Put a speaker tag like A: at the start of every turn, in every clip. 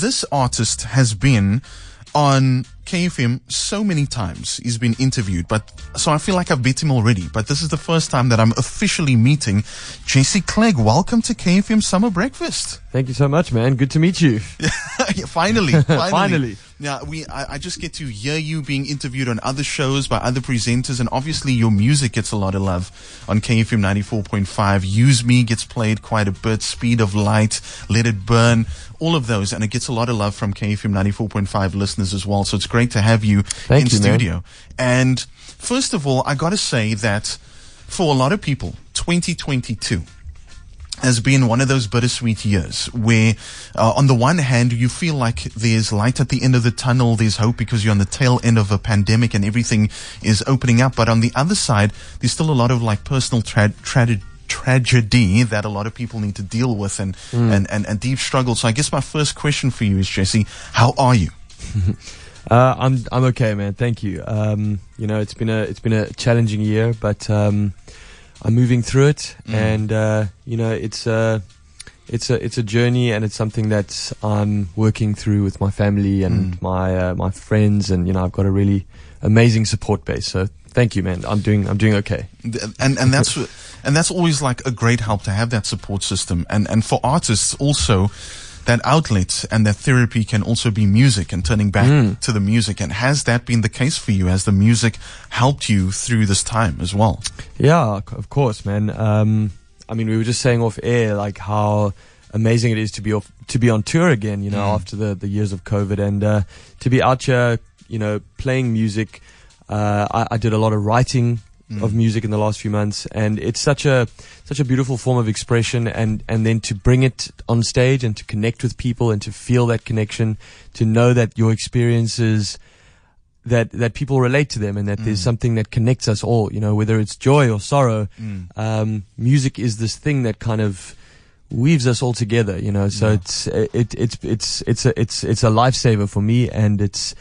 A: this artist has been on KFM so many times. He's been interviewed, but so I feel like I've beat him already. But this is the first time that I'm officially meeting Jesse Clegg. Welcome to KFM Summer Breakfast.
B: Thank you so much, man. Good to meet you.
A: finally, finally.
B: Finally.
A: Yeah, we I, I just get to hear you being interviewed on other shows by other presenters, and obviously your music gets a lot of love on KFM 94.5. Use Me gets played quite a bit. Speed of Light, Let It Burn, all of those, and it gets a lot of love from KFM 94.5 listeners as well. So it's great to have you
B: Thank
A: in
B: you, man.
A: studio. And first of all, I got to say that for a lot of people, 2022 has been one of those bittersweet years where, uh, on the one hand, you feel like there's light at the end of the tunnel, there's hope because you're on the tail end of a pandemic and everything is opening up. But on the other side, there's still a lot of like personal tra- tra- tragedy that a lot of people need to deal with and, and, and, and deep struggle. So I guess my first question for you is, Jesse, how are you?
B: Uh, I'm I'm okay, man. Thank you. Um, you know, it's been a it's been a challenging year, but um, I'm moving through it, and uh, you know, it's a it's a it's a journey, and it's something that I'm working through with my family and my uh, my friends, and you know, I've got a really amazing support base. So thank you, man. I'm doing I'm doing okay.
A: And and that's and that's always like a great help to have that support system and and for artists also that outlet and that therapy can also be music and turning back to the music and has that been the case for you has the music helped you through this time as well
B: Yeah, of course, man. Um, I mean, we were just saying off air like how amazing it is to be off, to be on tour again. You know,
A: Mm.
B: after the the years of COVID, and uh, to be out here, you know, playing music. Uh, I, I did a lot of writing of mm-hmm. music in the last few months, and it's such a such a beautiful form of expression. And and then to bring it on stage and to connect with people and to feel that connection, to know that your experiences that that people relate to them and that there's mm. something that connects us all you know whether it's joy or sorrow mm. um, music is this thing that kind of weaves us all together you know so it's it, it's it's it's a it's it's a lifesaver for me and it's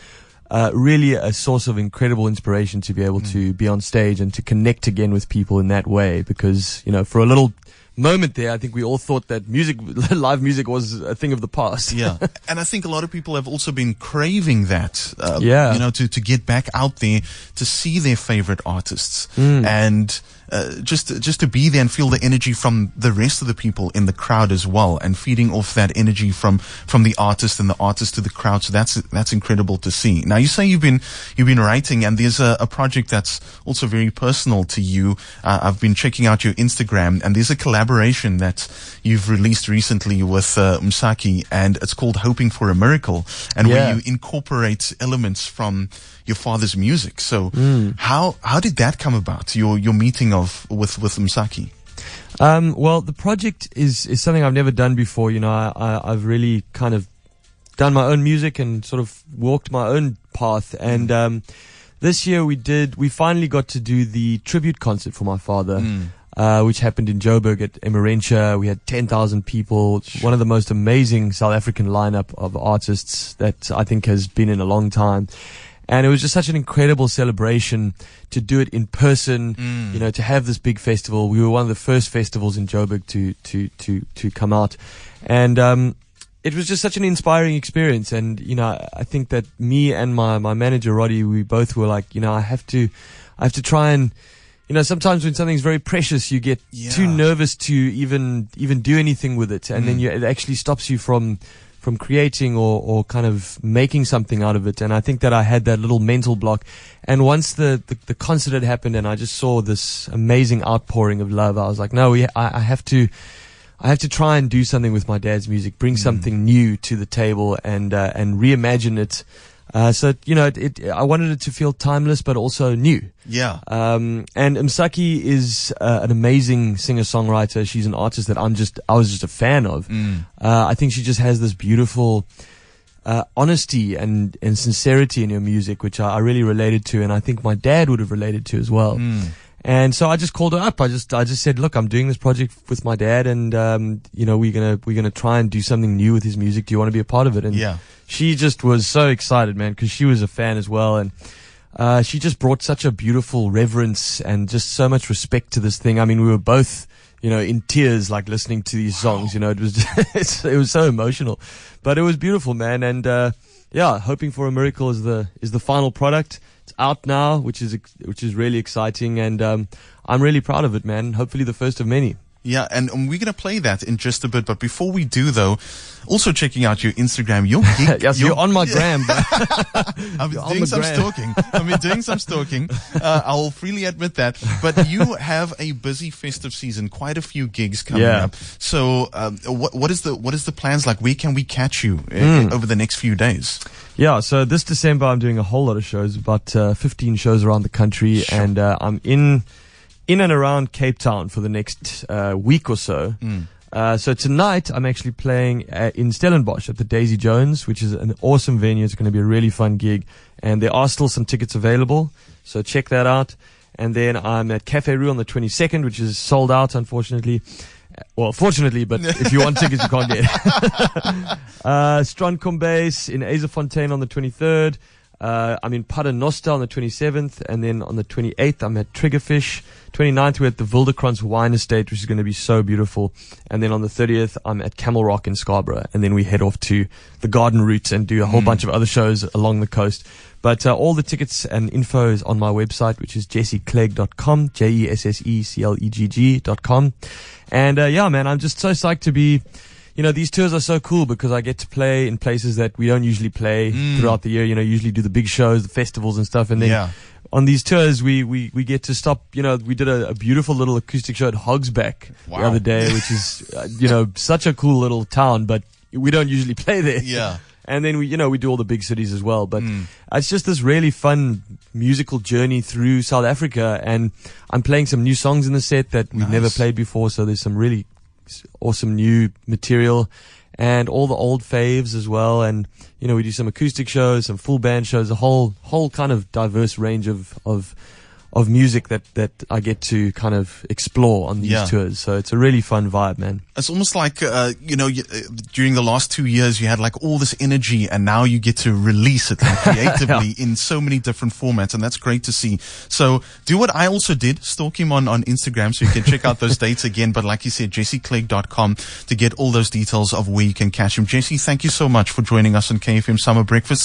B: uh, really a source of incredible inspiration to be able to be on stage and to connect again with people in that way because you know for a little moment there I think we all thought that music live music was a thing of the past
A: yeah and i think a lot of people have also been craving that uh,
B: Yeah.
A: you know to to get back out there to see their favorite artists
B: Mm.
A: and uh, just just to be there and feel the energy from the rest of the people in the crowd as well, and feeding off that energy from from the artist and the artist to the crowd. So that's that's incredible to see. Now you say you've been you've been writing, and there's a, a project that's also very personal to you. Uh, I've been checking out your Instagram, and there's a collaboration that you've released recently with uh, Msaki, and it's called "Hoping for a Miracle," and where you incorporate elements from your father's music. So how how did that come about? Your your meeting of with with Msaki.
B: Um, well, the project is, is something I've never done before. You know, I, I, I've really kind of done my own music and sort of walked my own path. And um, this year we did, we finally got to do the tribute concert for my father, uh, which happened in Joburg at Emmarentia. We had 10,000 people, one of the most amazing South African lineup of artists that I think has been in a long time. And it was just such an incredible celebration to do it in person, you know, to have this big festival. We were one of the first festivals in Joburg to, to, to, to come out. And, um, it was just such an inspiring experience. And, you know, I- I think that me and my, my manager, Roddy, we both were like, you know, I have to, I have to try and, you know, sometimes when something's very precious, you get too nervous to even, even do anything with it. And then you, it actually stops you from, from creating or, or kind of making something out of it. And I think that I had that little mental block. And once the, the, the concert had happened and I just saw this amazing outpouring of love, I was like, no, we, I, I have to, I have to try and do something with my dad's music, bring something new to the table and, uh, and reimagine it. Uh, so, you know, it, it, I wanted it to feel timeless, but also new.
A: Yeah.
B: Um, and Msaki is uh, an amazing singer-songwriter. She's an artist that I'm just, I was just a fan of.
A: Mm.
B: Uh, I think she just has this beautiful uh, honesty and, and sincerity in her music, which I, I really related to, and I think my dad would have related to as well.
A: Mm.
B: And so I just called her up. I just, I just said, look, I'm doing this project with my dad, and um, you know, we're gonna, we're gonna try and do something new with his music. Do you want to be a part of it? And
A: Yeah.
B: she just was so excited, man, because she was a fan as well, and uh, she just brought such a beautiful reverence and just so much respect to this thing. I mean, we were both, you know, in tears, like listening to these songs. You know, it was it was so emotional, but it was beautiful, man. And uh, yeah, hoping for a miracle is the is the final product. It's out now, which is which is really exciting, and um, I'm really proud of it, man. Hopefully, the first of many.
A: Yeah, and we're going to play that in just a bit. But before we do, though, also checking out your Instagram, your
B: gig, yes, you're, you're on my gram.
A: I've been doing some gram. stalking. I've been doing some stalking. Uh, I'll freely admit that. But you have a busy festive season, quite a few gigs coming yeah. up. So, um, what what is the what is the plans like? Where can we catch you mm. over the next few days?
B: Yeah, so this December I'm doing a whole lot of shows, about uh, 15 shows around the country, sure. and uh, I'm in in and around Cape Town for the next uh, week or so. Mm. Uh, so tonight I'm actually playing at, in Stellenbosch at the Daisy Jones, which is an awesome venue. It's going to be a really fun gig, and there are still some tickets available. So check that out. And then I'm at Cafe Roux on the 22nd, which is sold out, unfortunately. Well, fortunately, but if you want tickets, you can't get. uh, Strandkombuis in Yzerfontein on the 23rd. Uh, I'm in Paternoster on the 27th, and then on the 28th, I'm at Triggerfish. 29th, we're at the Wildekrans Wine Estate, which is going to be so beautiful. And then on the 30th, I'm at Camel Rock in Scarborough, and then we head off to the Garden Route and do a whole mm. bunch of other shows along the coast. But uh, all the tickets and info is on my website, which is jesseclegg.com, J-E-S-S-E-C-L-E-G-G.com. And uh, yeah, man, I'm just so psyched to be you know, these tours are so cool because I get to play in places that we don't usually play mm. throughout the year. You know, usually do the big shows, the festivals and stuff. And then yeah. On these tours, we, we, we get to stop, you know, we did a, a beautiful little acoustic show at Hogsback wow. the other day, which is, uh, you know, such a cool little town, but we don't usually play there.
A: Yeah.
B: And then we, you know, we do all the big cities as well. But mm. it's just this really fun musical journey through South Africa. And I'm playing some new songs in the set that we've nice. never played before. So there's some really awesome new material and all the old faves as well. And, you know, we do some acoustic shows, some full band shows, a whole, whole kind of diverse range of, of, of music that, that I get to kind of explore on these yeah. tours. So it's a really fun vibe, man.
A: It's almost like, uh, you know, you, uh, during the last two years, you had like all this energy and now you get to release it like, creatively yeah. in so many different formats. And that's great to see. So do what I also did. Stalk him on, on Instagram so you can check out those dates again. But like you said, jesseclegg.com to get all those details of where you can catch him. Jesse, thank you so much for joining us on KFM Summer Breakfast.